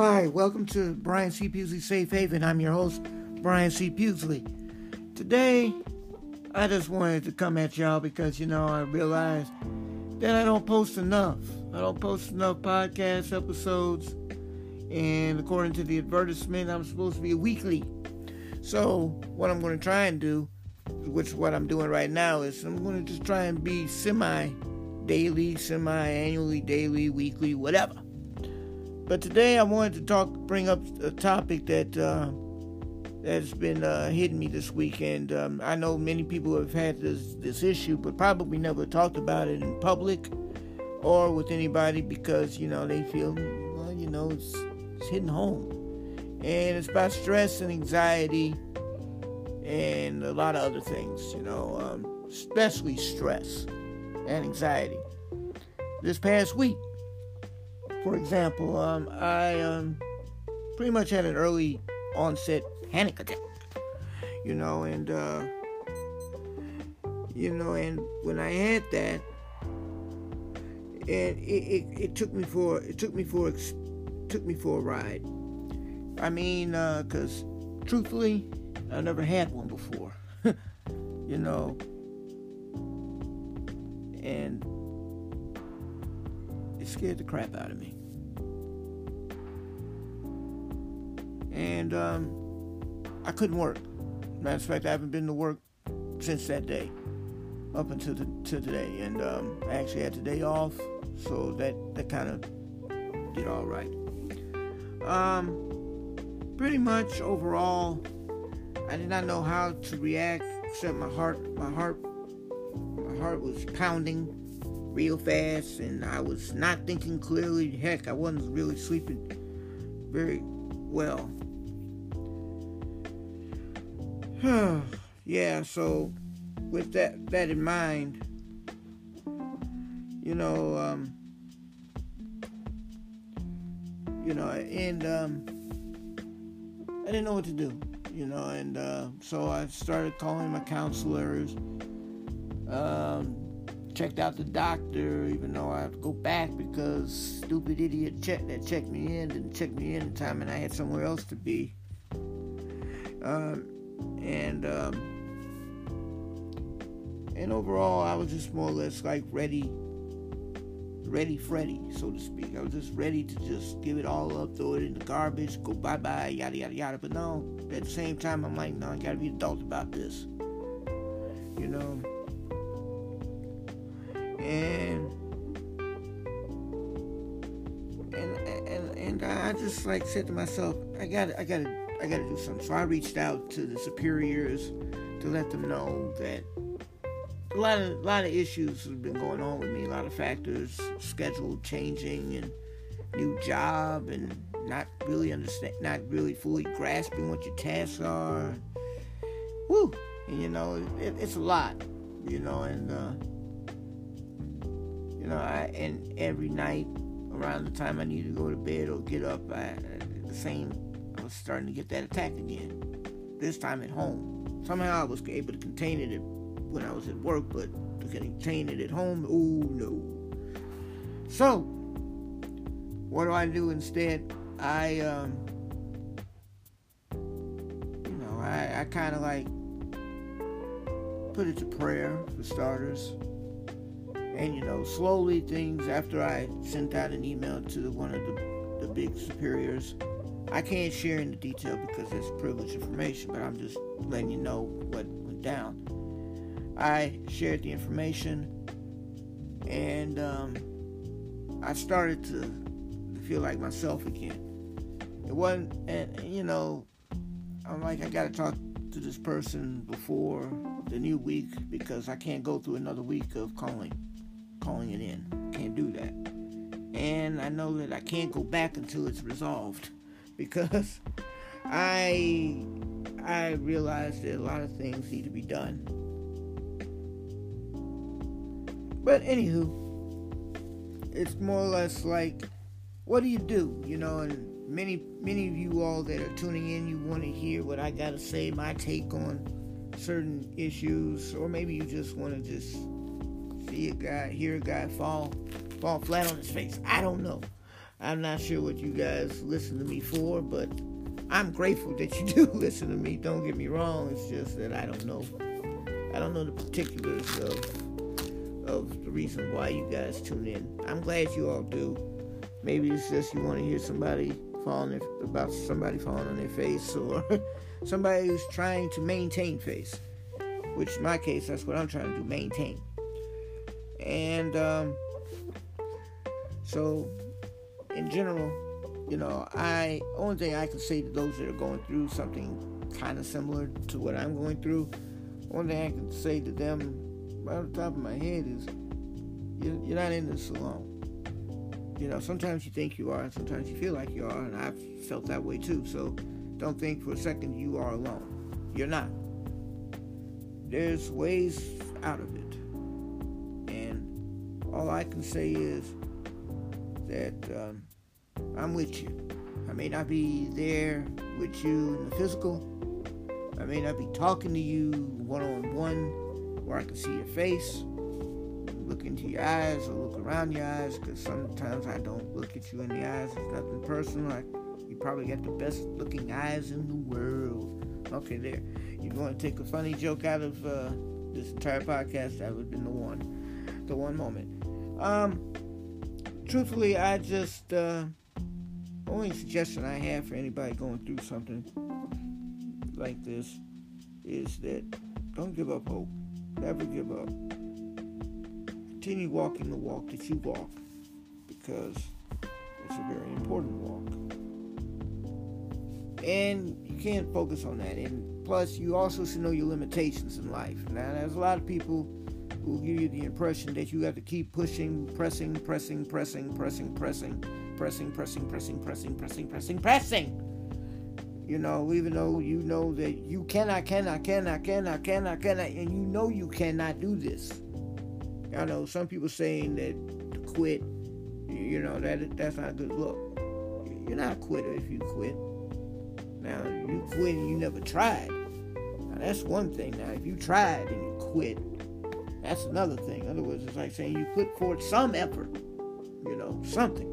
Hi, welcome to Brian C. Pewsley Safe Haven. I'm your host, Brian C. Pewsley. Today, I just wanted to come at y'all because, you know, I realized that I don't post enough. I don't post enough podcast episodes. And according to the advertisement, I'm supposed to be weekly. So, what I'm going to try and do, which what I'm doing right now, is I'm going to just try and be semi daily, semi annually, daily, weekly, whatever. But today I wanted to talk, bring up a topic that uh, that's been uh, hitting me this weekend. Um, I know many people have had this this issue, but probably never talked about it in public or with anybody because you know they feel well, you know, it's, it's hitting home, and it's about stress and anxiety and a lot of other things. You know, um, especially stress and anxiety. This past week, for example, um, I um, pretty much had an early onset panic attack. You know, and uh, you know, and when I had that, and it, it, it took me for it took me for took me for a ride. I mean, uh, cause truthfully, I never had one before. you know, and it scared the crap out of me. And um, I couldn't work. Matter of fact, I haven't been to work since that day, up until the, to today. And um, I actually had today off, so that that kind of did all right. Um, pretty much overall, I did not know how to react. Except my heart, my heart, my heart was pounding real fast, and I was not thinking clearly. Heck, I wasn't really sleeping very well. Yeah, so with that that in mind, you know, um, you know, and um, I didn't know what to do, you know, and uh, so I started calling my counselors. Um, checked out the doctor, even though I have to go back because stupid idiot check that checked me in didn't check me in in time, and I had somewhere else to be. Um, and um, and overall, I was just more or less like ready, ready, Freddy, so to speak. I was just ready to just give it all up, throw it in the garbage, go bye bye, yada yada yada. But no, at the same time, I'm like, no, I gotta be adult about this, you know. And and and and I just like said to myself, I got I got to I got to do something. So I reached out to the superiors to let them know that a lot of a lot of issues have been going on with me. A lot of factors, schedule changing, and new job, and not really understand, not really fully grasping what your tasks are. Woo! And you know, it, it's a lot. You know, and uh, you know, I and every night around the time I need to go to bed or get up, I, the same was starting to get that attack again. This time at home. Somehow I was able to contain it when I was at work, but to contain it at home, oh no. So, what do I do instead? I, um, you know, I, I kind of like put it to prayer for starters. And, you know, slowly things, after I sent out an email to one of the, the big superiors, I can't share in the detail because it's privileged information, but I'm just letting you know what went down. I shared the information, and um, I started to feel like myself again. It wasn't, and you know, I'm like, I gotta talk to this person before the new week because I can't go through another week of calling, calling it in. Can't do that. And I know that I can't go back until it's resolved because I I realized that a lot of things need to be done. But anywho, it's more or less like, what do you do? You know, and many many of you all that are tuning in, you want to hear what I gotta say, my take on certain issues, or maybe you just want to just see a guy, hear a guy fall fall flat on his face. I don't know. I'm not sure what you guys listen to me for, but I'm grateful that you do listen to me. Don't get me wrong. It's just that I don't know. I don't know the particulars of of the reason why you guys tune in. I'm glad you all do. Maybe it's just you want to hear somebody falling about somebody falling on their face or somebody who's trying to maintain face. Which in my case, that's what I'm trying to do, maintain. And um, so, in general, you know, I only thing I can say to those that are going through something kind of similar to what I'm going through, one thing I can say to them right on the top of my head is, you're, not in this alone. You know, sometimes you think you are, and sometimes you feel like you are, and I've felt that way too. So, don't think for a second you are alone. You're not. There's ways out of it, and all I can say is that. Um, I'm with you. I may not be there with you in the physical. I may not be talking to you one on one where I can see your face, look into your eyes, or look around your eyes, because sometimes I don't look at you in the eyes. It's nothing personal. I, you probably got the best looking eyes in the world. Okay, there. You want to take a funny joke out of uh, this entire podcast? That would have been the one, the one moment. Um, truthfully, I just. Uh, only suggestion I have for anybody going through something like this is that don't give up hope. Never give up. Continue walking the walk that you walk because it's a very important walk. And you can't focus on that. And plus, you also should know your limitations in life. Now, there's a lot of people who give you the impression that you have to keep pushing, pressing, pressing, pressing, pressing, pressing pressing, pressing, pressing, pressing, pressing, pressing, pressing. You know, even though you know that you cannot, cannot, cannot, cannot, cannot, cannot, and you know you cannot do this. I know some people saying that to quit, you know, that that's not good look. You're not a quitter if you quit. Now, you quit and you never tried. Now, that's one thing. Now, if you tried and you quit, that's another thing. In other words, it's like saying you put forth some effort, you know, something.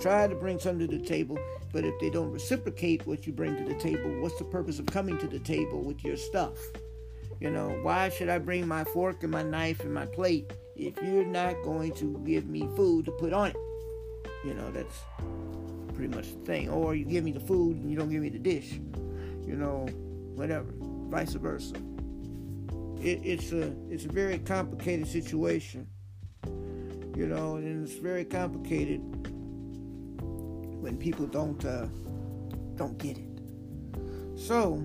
Try to bring something to the table, but if they don't reciprocate what you bring to the table, what's the purpose of coming to the table with your stuff? You know, why should I bring my fork and my knife and my plate if you're not going to give me food to put on it? You know, that's pretty much the thing. Or you give me the food and you don't give me the dish. You know, whatever. Vice versa. It, it's a it's a very complicated situation. You know, and it's very complicated when people don't uh, don't get it. So,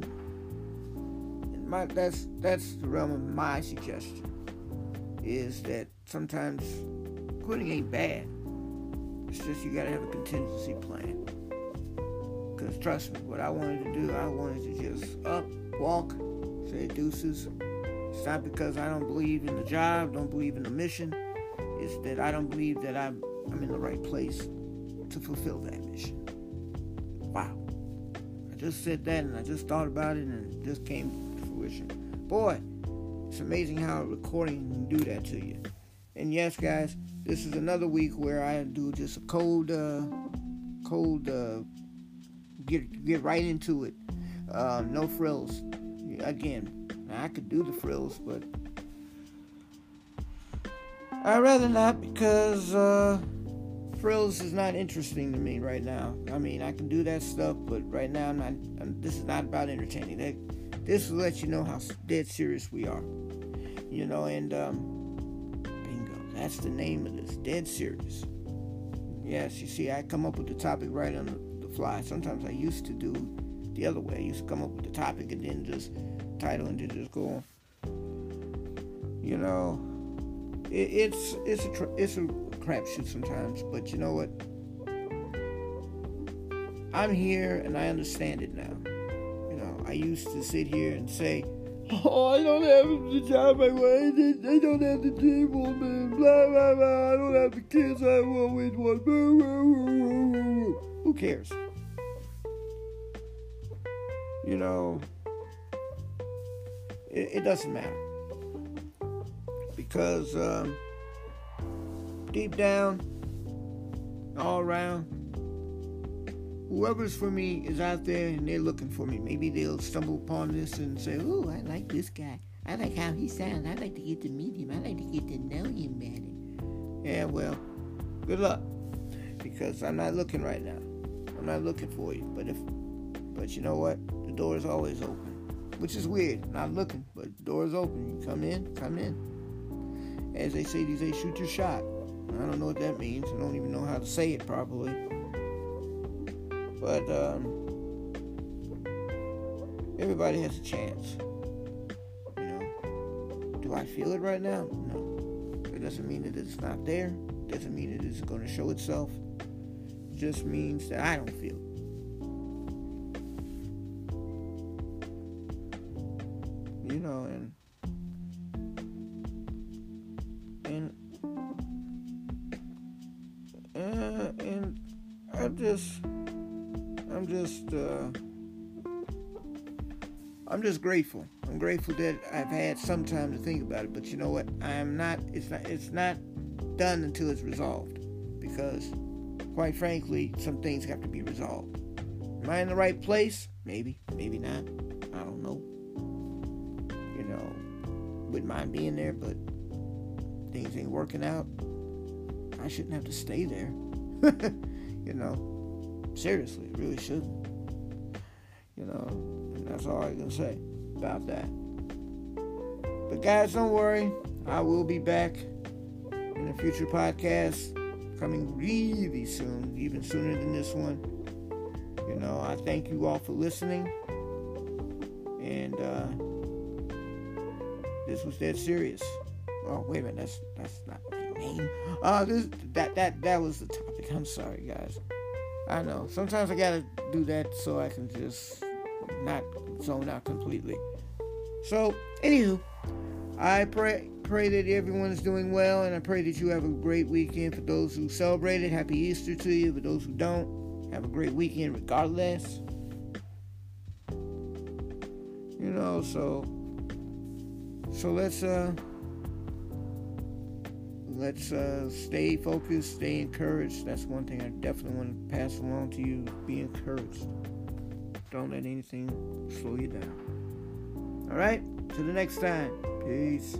my, that's that's the realm of my suggestion is that sometimes quitting ain't bad. It's just you gotta have a contingency plan. Cause trust me, what I wanted to do, I wanted to just up, walk, say deuces. It's not because I don't believe in the job, don't believe in the mission. It's that I don't believe that I'm I'm in the right place to fulfill that mission. Wow. I just said that and I just thought about it and it just came to fruition. Boy, it's amazing how recording can do that to you. And yes, guys, this is another week where I do just a cold, uh, cold, uh, get get right into it. Uh, no frills. Again, I could do the frills, but I'd rather not because uh, frills is not interesting to me right now. I mean, I can do that stuff, but right now, I'm not. I'm, this is not about entertaining. This will let you know how dead serious we are. You know, and um, bingo. That's the name of this. Dead serious. Yes, you see, I come up with the topic right on the, the fly. Sometimes I used to do the other way. I used to come up with the topic and then just title and then just go on. You know, it, it's it's a it's a crapshoot sometimes, but you know what? I'm here and I understand it now. You know, I used to sit here and say, Oh, I don't have the job I want. They don't have the table, man. Blah, blah, blah. I don't have the kids I want. Who cares? You know, it, it doesn't matter. Because, um, deep down, all around. Whoever's for me is out there and they're looking for me. Maybe they'll stumble upon this and say, "Oh, I like this guy. I like how he sounds. I'd like to get to meet him. I'd like to get to know him better." Yeah, well, good luck, because I'm not looking right now. I'm not looking for you. But if, but you know what? The door is always open, which is weird. Not looking, but the door is open. You come in, come in. As they say these days, shoot your shot. I don't know what that means. I don't even know how to say it properly. But um, everybody has a chance. You know, do I feel it right now? No. It doesn't mean that it's not there. It doesn't mean it isn't going to show itself. It just means that I don't feel it. You know, and and just grateful. I'm grateful that I've had some time to think about it. But you know what? I am not. It's not. It's not done until it's resolved. Because, quite frankly, some things have to be resolved. Am I in the right place? Maybe. Maybe not. I don't know. You know, wouldn't mind being there, but things ain't working out. I shouldn't have to stay there. you know. Seriously, really shouldn't. You know, that's all I can say about that. But guys, don't worry. I will be back in a future podcast coming really soon, even sooner than this one. You know, I thank you all for listening. And uh, this was dead serious. Oh wait a minute, that's that's not my name. Uh this that that that was the topic. I'm sorry guys. I know. Sometimes I gotta do that so I can just not zone out completely. So, anywho, I pray pray that everyone is doing well, and I pray that you have a great weekend. For those who celebrated, happy Easter to you. For those who don't, have a great weekend regardless. You know, so so let's uh let's uh, stay focused, stay encouraged. That's one thing I definitely want to pass along to you. Be encouraged. Don't let anything slow you down. All right, Till the next time. Peace.